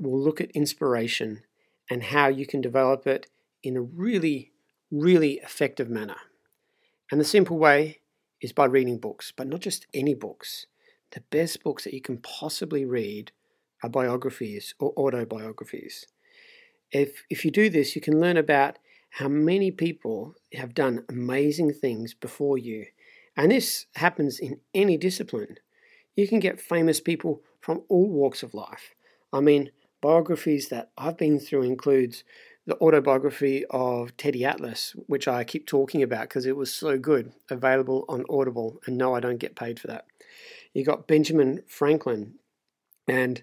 will look at inspiration and how you can develop it in a really, really effective manner. And the simple way is by reading books, but not just any books. The best books that you can possibly read are biographies or autobiographies. If, if you do this, you can learn about how many people have done amazing things before you. And this happens in any discipline. You can get famous people from all walks of life. I mean, biographies that I've been through includes the autobiography of Teddy Atlas, which I keep talking about because it was so good, available on Audible, and no, I don't get paid for that. You got Benjamin Franklin and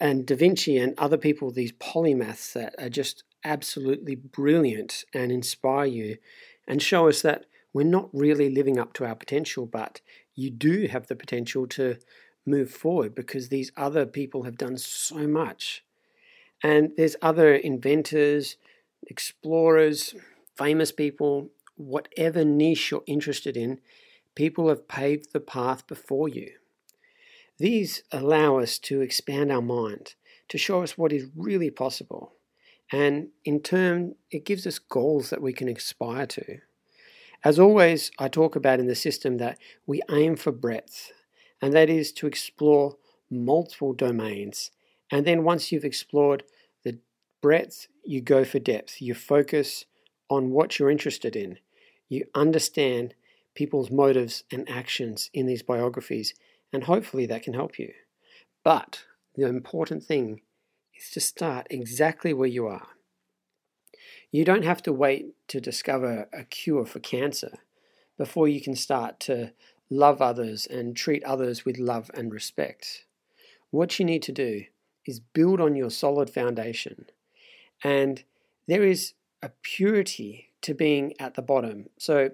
and Da Vinci and other people, these polymaths that are just absolutely brilliant and inspire you and show us that we're not really living up to our potential, but you do have the potential to move forward because these other people have done so much. And there's other inventors, explorers, famous people, whatever niche you're interested in, people have paved the path before you. These allow us to expand our mind, to show us what is really possible. And in turn, it gives us goals that we can aspire to. As always, I talk about in the system that we aim for breadth and that is to explore multiple domains. And then once you've explored the breadth, you go for depth. You focus on what you're interested in. You understand people's motives and actions in these biographies, and hopefully that can help you. But the important thing is to start exactly where you are. You don't have to wait to discover a cure for cancer before you can start to love others and treat others with love and respect. What you need to do is build on your solid foundation. And there is a purity to being at the bottom. So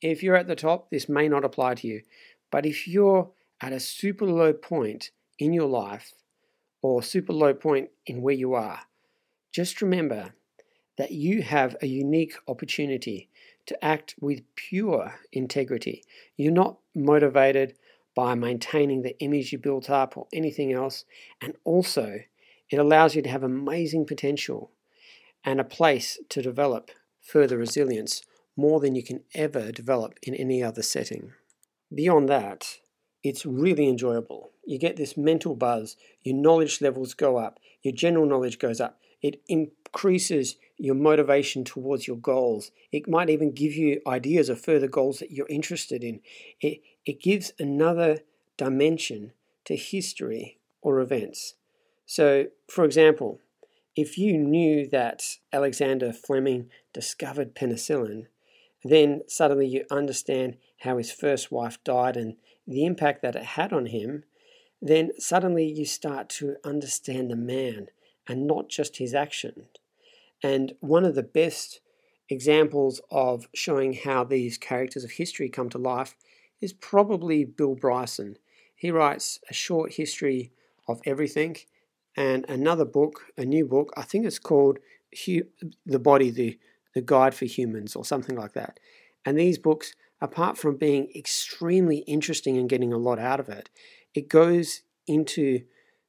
if you're at the top, this may not apply to you. But if you're at a super low point in your life or super low point in where you are, just remember that you have a unique opportunity to act with pure integrity. You're not motivated by maintaining the image you built up or anything else. And also, it allows you to have amazing potential and a place to develop further resilience more than you can ever develop in any other setting. Beyond that, it's really enjoyable. You get this mental buzz, your knowledge levels go up, your general knowledge goes up. It increases your motivation towards your goals. It might even give you ideas of further goals that you're interested in. It, it gives another dimension to history or events. So, for example, if you knew that Alexander Fleming discovered penicillin, then suddenly you understand how his first wife died and the impact that it had on him, then suddenly you start to understand the man and not just his action. And one of the best examples of showing how these characters of history come to life is probably Bill Bryson. He writes a short history of everything and another book, a new book, I think it's called The Body, the, the Guide for Humans, or something like that. And these books, apart from being extremely interesting and getting a lot out of it, it goes into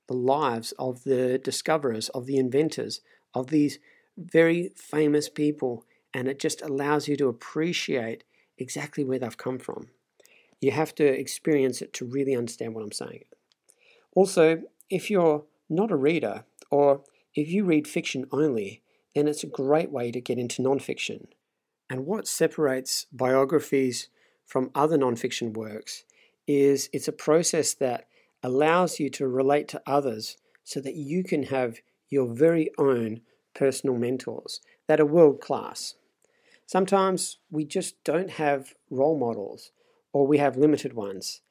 the lives of the discoverers, of the inventors, of these very famous people, and it just allows you to appreciate exactly where they've come from. You have to experience it to really understand what I'm saying. Also, if you're not a reader, or if you read fiction only, then it's a great way to get into nonfiction. And what separates biographies from other nonfiction works is it's a process that allows you to relate to others so that you can have your very own personal mentors that are world class. Sometimes we just don't have role models or we have limited ones.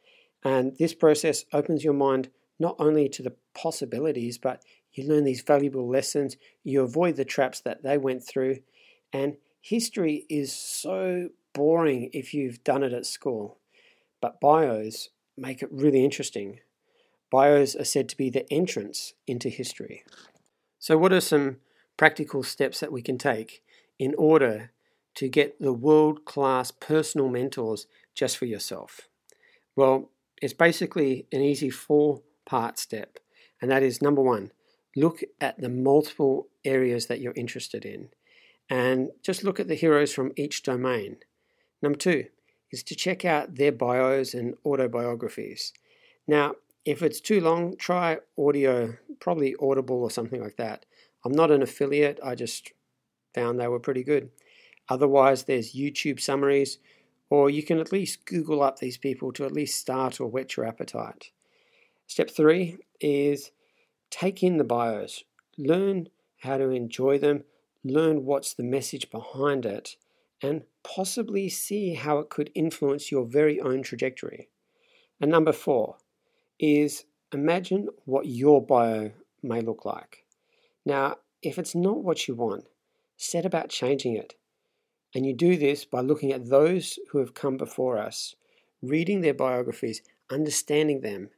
And this process opens your mind not only to the possibilities, but you learn these valuable lessons, you avoid the traps that they went through, and history is so boring if you've done it at school. But bios make it really interesting. Bios are said to be the entrance into history. So, what are some practical steps that we can take in order to get the world class personal mentors just for yourself? Well, it's basically an easy four part step, and that is number one, look at the multiple areas that you're interested in and just look at the heroes from each domain. Number two is to check out their bios and autobiographies. Now, if it's too long, try audio, probably Audible or something like that. I'm not an affiliate, I just found they were pretty good. Otherwise, there's YouTube summaries, or you can at least Google up these people to at least start or whet your appetite. Step three is take in the bios, learn how to enjoy them, learn what's the message behind it, and possibly see how it could influence your very own trajectory. And number four is imagine what your bio may look like. Now, if it's not what you want, set about changing it. And you do this by looking at those who have come before us, reading their biographies, understanding them,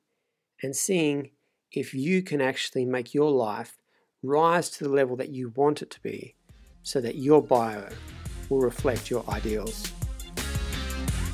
and seeing if you can actually make your life rise to the level that you want it to be so that your bio will reflect your ideals.